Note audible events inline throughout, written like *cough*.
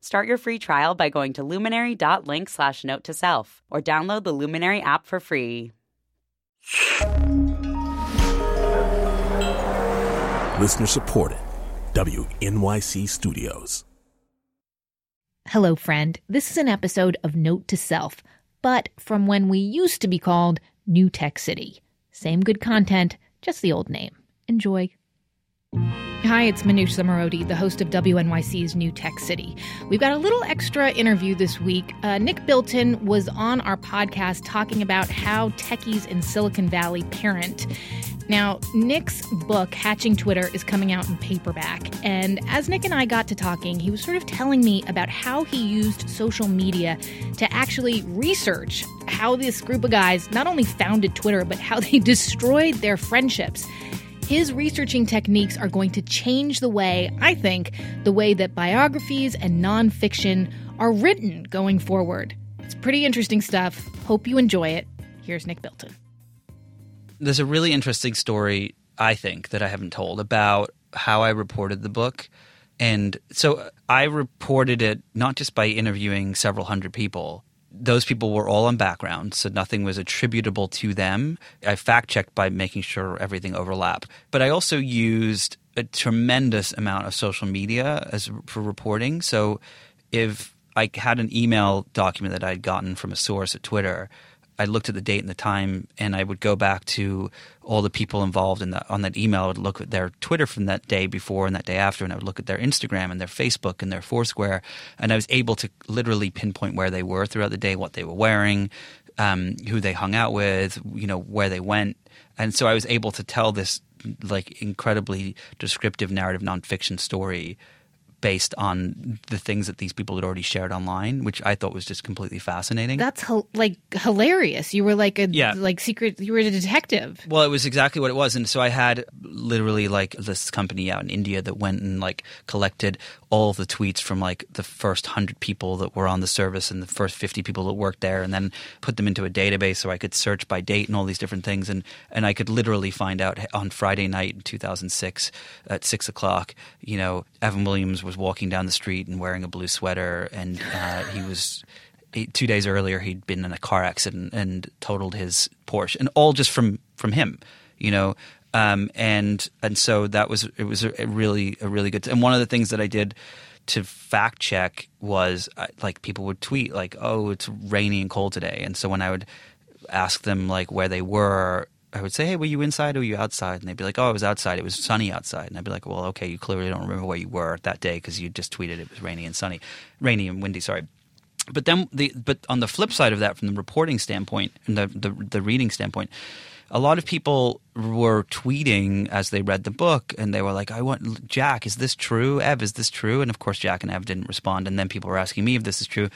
Start your free trial by going to luminary.link slash note to self or download the Luminary app for free. Listener supported. WNYC Studios. Hello, friend. This is an episode of Note to Self, but from when we used to be called New Tech City. Same good content, just the old name. Enjoy. Hi, it's Manoush Zomorodi, the host of WNYC's New Tech City. We've got a little extra interview this week. Uh, Nick Bilton was on our podcast talking about how techies in Silicon Valley parent. Now, Nick's book, Hatching Twitter, is coming out in paperback. And as Nick and I got to talking, he was sort of telling me about how he used social media to actually research how this group of guys not only founded Twitter, but how they *laughs* destroyed their friendships. His researching techniques are going to change the way, I think, the way that biographies and nonfiction are written going forward. It's pretty interesting stuff. Hope you enjoy it. Here's Nick Bilton. There's a really interesting story, I think, that I haven't told about how I reported the book. And so I reported it not just by interviewing several hundred people, those people were all on background, so nothing was attributable to them. I fact checked by making sure everything overlapped. But I also used a tremendous amount of social media as for reporting. So if I had an email document that I'd gotten from a source at Twitter, I looked at the date and the time, and I would go back to all the people involved in that on that email. I would look at their Twitter from that day before and that day after, and I would look at their Instagram and their Facebook and their Foursquare, and I was able to literally pinpoint where they were throughout the day, what they were wearing, um, who they hung out with, you know, where they went, and so I was able to tell this like incredibly descriptive narrative nonfiction story based on the things that these people had already shared online, which I thought was just completely fascinating. That's like hilarious. You were like a yeah. like secret. You were a detective. Well, it was exactly what it was, and so I had literally like this company out in India that went and like collected all the tweets from like the first hundred people that were on the service and the first fifty people that worked there, and then put them into a database so I could search by date and all these different things, and and I could literally find out on Friday night in two thousand six at six o'clock, you know, Evan Williams was walking down the street and wearing a blue sweater, and uh, he was. two days earlier, he'd been in a car accident and totaled his Porsche, and all just from from him, you know. Um, and and so that was it was a, really a really good. And one of the things that I did to fact check was uh, like people would tweet like, "Oh, it's rainy and cold today," and so when I would ask them like where they were I would say, "Hey, were you inside or were you outside?" And they'd be like, "Oh, I was outside. It was sunny outside." And I'd be like, "Well, okay, you clearly don't remember where you were that day because you just tweeted it was rainy and sunny, rainy and windy." Sorry. But then, the but on the flip side of that, from the reporting standpoint and the the, the reading standpoint, a lot of people were tweeting as they read the book and they were like, I want Jack, is this true? Ev, is this true? And of course, Jack and Ev didn't respond. And then people were asking me if this is true.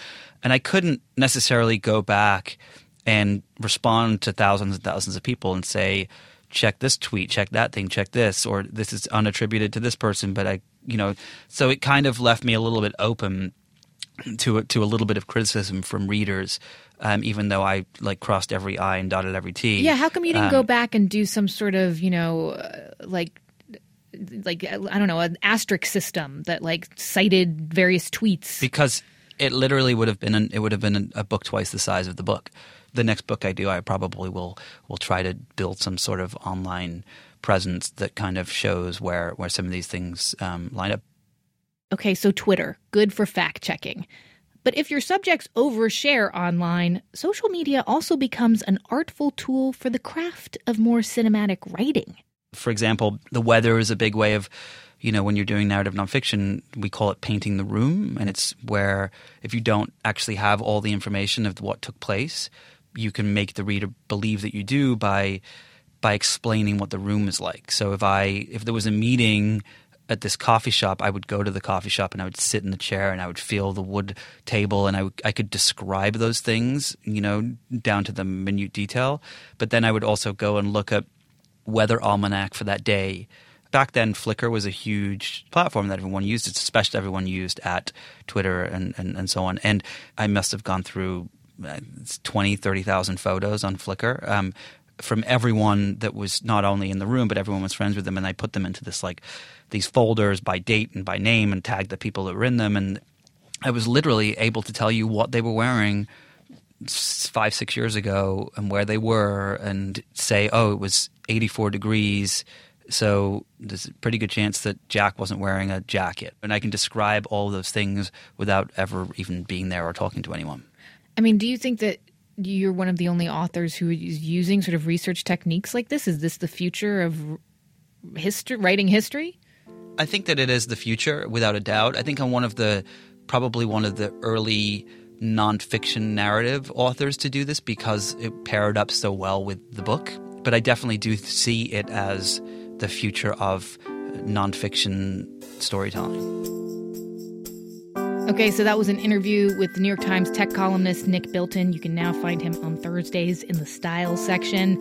And I couldn't necessarily go back and respond to thousands and thousands of people and say, check this tweet, check that thing, check this, or this is unattributed to this person. But I, you know, so it kind of left me a little bit open to a, to a little bit of criticism from readers. Um, even though I like crossed every I and dotted every T. Yeah, how come you didn't um, go back and do some sort of you know uh, like like I don't know an asterisk system that like cited various tweets because it literally would have been an, it would have been a book twice the size of the book the next book I do, I probably will will try to build some sort of online presence that kind of shows where where some of these things um, line up. Okay, so Twitter, good for fact checking. But if your subjects overshare online, social media also becomes an artful tool for the craft of more cinematic writing. For example, the weather is a big way of you know, when you're doing narrative nonfiction, we call it painting the room. And it's where if you don't actually have all the information of what took place, you can make the reader believe that you do by by explaining what the room is like. So if I if there was a meeting at this coffee shop, I would go to the coffee shop and I would sit in the chair and I would feel the wood table and I, I could describe those things, you know, down to the minute detail. But then I would also go and look at weather almanac for that day. Back then, Flickr was a huge platform that everyone used, It's especially everyone used at Twitter and, and, and so on. And I must have gone through uh, 20, 30,000 photos on Flickr. Um, from everyone that was not only in the room, but everyone was friends with them. And I put them into this like these folders by date and by name and tagged the people that were in them. And I was literally able to tell you what they were wearing five, six years ago and where they were and say, oh, it was 84 degrees. So there's a pretty good chance that Jack wasn't wearing a jacket. And I can describe all those things without ever even being there or talking to anyone. I mean, do you think that you're one of the only authors who is using sort of research techniques like this? Is this the future of history, writing history? I think that it is the future, without a doubt. I think I'm one of the probably one of the early nonfiction narrative authors to do this because it paired up so well with the book. But I definitely do see it as the future of nonfiction storytelling. Okay, so that was an interview with the New York Times tech columnist Nick Bilton. You can now find him on Thursdays in the style section.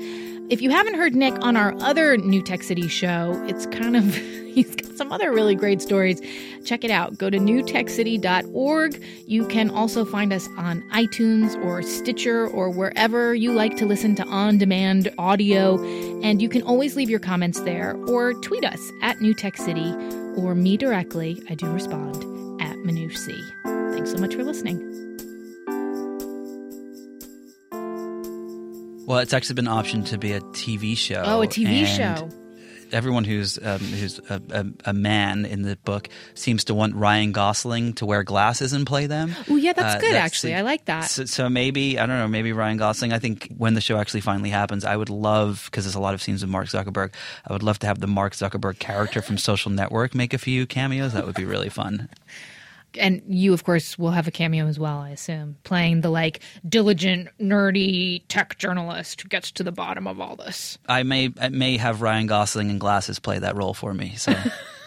If you haven't heard Nick on our other New Tech City show, it's kind of, *laughs* he's got some other really great stories. Check it out. Go to newtechcity.org. You can also find us on iTunes or Stitcher or wherever you like to listen to on demand audio. And you can always leave your comments there or tweet us at New Tech City or me directly. I do respond Manoush Thanks so much for listening. Well, it's actually been optioned to be a TV show. Oh, a TV show. Everyone who's um, who's a, a, a, man in the book seems to want Ryan Gosling to wear glasses and play them. Oh, yeah, that's uh, good. That's, actually, I like that. So, so, maybe I don't know. Maybe Ryan Gosling. I think when the show actually finally happens, I would love because there's a lot of scenes with Mark Zuckerberg. I would love to have the Mark Zuckerberg character from Social Network make a few cameos. That would be really fun and you of course will have a cameo as well i assume playing the like diligent nerdy tech journalist who gets to the bottom of all this. I may I may have ryan gosling in glasses play that role for me so *laughs*